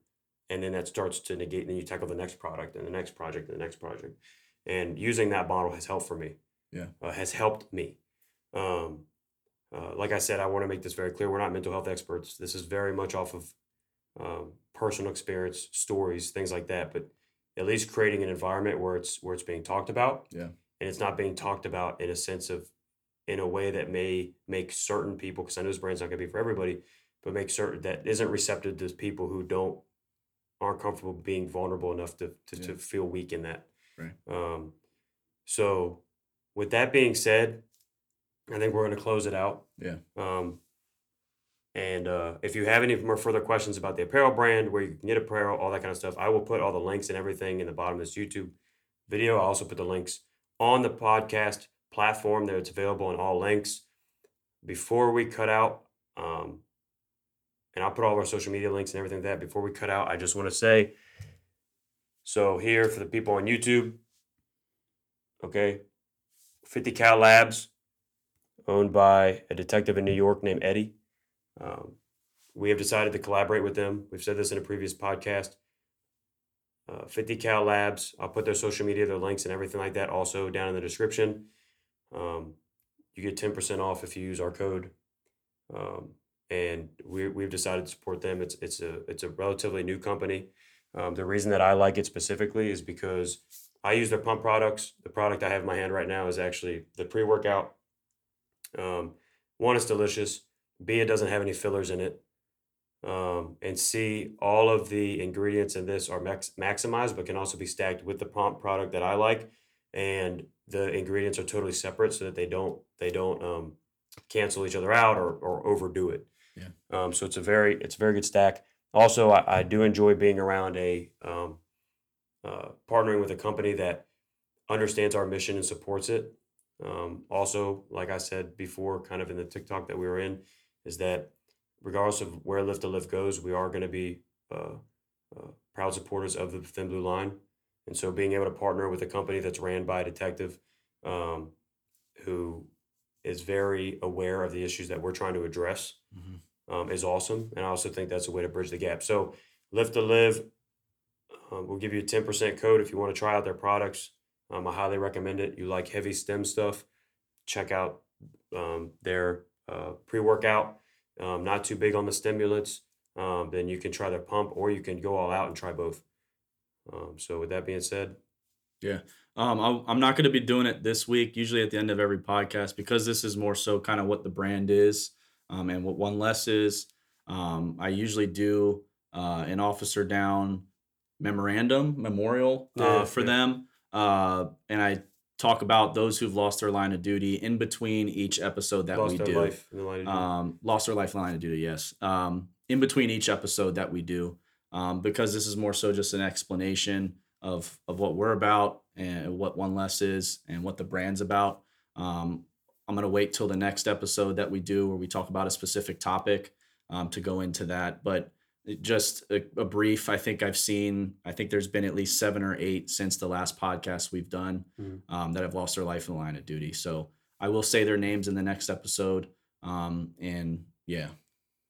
And then that starts to negate, and then you tackle the next product and the next project and the next project. And using that model has helped for me. Yeah. Uh, has helped me. Um, uh, like I said, I want to make this very clear. We're not mental health experts. This is very much off of um, personal experience, stories, things like that. But at least creating an environment where it's where it's being talked about. Yeah. And it's not being talked about in a sense of in a way that may make certain people, because I know this brand's not going to be for everybody, but make certain that isn't receptive to people who don't aren't comfortable being vulnerable enough to to, Yeah. to feel weak in that. Right. Um, so, with that being said, I think we're going to close it out. Yeah. Um, and uh, if you have any more further questions about the apparel brand, where you can get apparel, all that kind of stuff, I will put all the links and everything in the bottom of this YouTube video. I'll also put the links on the podcast platform that it's available in all links. Before we cut out, um, and I'll put all of our social media links and everything like that. Before we cut out, I just want to say so here for the people on YouTube, okay, 50 Cal Labs, owned by a detective in New York named Eddie. Um, we have decided to collaborate with them. We've said this in a previous podcast. Uh, 50 Cal Labs. I'll put their social media, their links, and everything like that also down in the description. Um, you get 10% off if you use our code. Um, and we, we've decided to support them. It's, it's, a, it's a relatively new company. Um, the reason that I like it specifically is because I use their pump products. The product I have in my hand right now is actually the pre workout. Um, one, it's delicious. B, it doesn't have any fillers in it. Um, and C, all of the ingredients in this are max- maximized, but can also be stacked with the pump product that I like. And the ingredients are totally separate so that they don't they don't um, cancel each other out or, or overdo it. Yeah. Um, so it's a very it's a very good stack. Also, I, I do enjoy being around a um, uh, partnering with a company that understands our mission and supports it. Um, also, like I said before, kind of in the TikTok that we were in, is that regardless of where Lift to Live goes, we are going to be uh, uh, proud supporters of the Thin Blue Line. And so, being able to partner with a company that's ran by a detective um, who is very aware of the issues that we're trying to address Mhm. um, is awesome. And I also think that's a way to bridge the gap. So, Lift to Live, um, we'll give you a 10% code if you want to try out their products. Um, I highly recommend it. You like heavy stim stuff, check out um, their uh, pre workout. Um, not too big on the stimulants. Um, then you can try their pump or you can go all out and try both. Um, so, with that being said, Um, I, I'm not going to be doing it this week. Usually at the end of every podcast, because this is more so kind of what the brand is, um, and what One Less is. Um, I usually do uh, an officer down memorandum memorial uh, Yeah, for yeah. them, uh, and I talk about those who've lost their line of duty in between each episode that Lost we do. life in the line of duty. Um, lost their life line of duty, yes. Um, in between each episode that we do, um, because this is more so just an explanation of of what we're about and what One Less is and what the brand's about. Um, I'm gonna wait till the next episode that we do where we talk about a specific topic um, to go into that. But just a, a brief. I think I've seen. I think there's been at least seven or eight since the last podcast we've done Mhm. um, that have lost their life in the line of duty. So I will say their names in the next episode. Um, and yeah,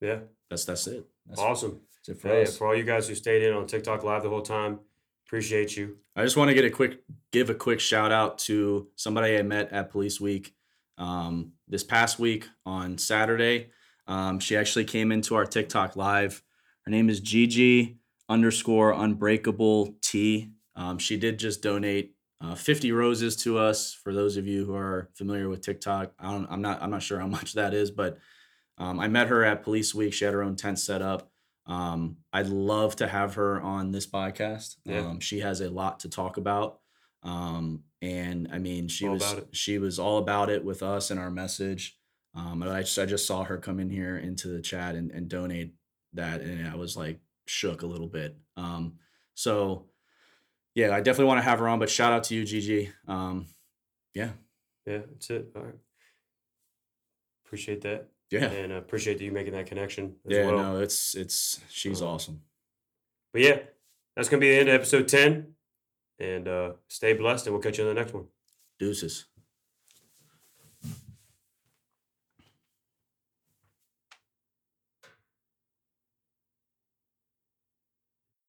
yeah, that's that's it. That's, awesome. that's it for Hey, us. for all you guys who stayed in on TikTok live the whole time, appreciate you. I just want to get a quick give a quick shout out to somebody I met at Police Week um, this past week on Saturday. Um, she actually came into our TikTok live. Her name is Gigi underscore Unbreakable T. Um, she did just donate uh, 50 roses to us. For those of you who are familiar with TikTok, I don't, I'm not I'm not sure how [laughs] much that is, but um, I met her at Police Week. She had her own tent set up. Um, I'd love to have her on this podcast. Yeah. Um, she has a lot to talk about. Um, and I mean, she All was she was all about it with us and our message. Um, and I just I just saw her come in here into the chat and, and donate that, and I was like shook a little bit. Um, so yeah, I definitely want to have her on. But shout out to you, Gigi. Um, yeah, Yeah, that's it. All right. Appreciate that. Yeah, And uh, appreciate you making that connection as yeah. well. No, it's it's she's Uh, awesome. But yeah, that's going to be the end of episode 10. And uh, stay blessed, and we'll catch you on the next one. Deuces.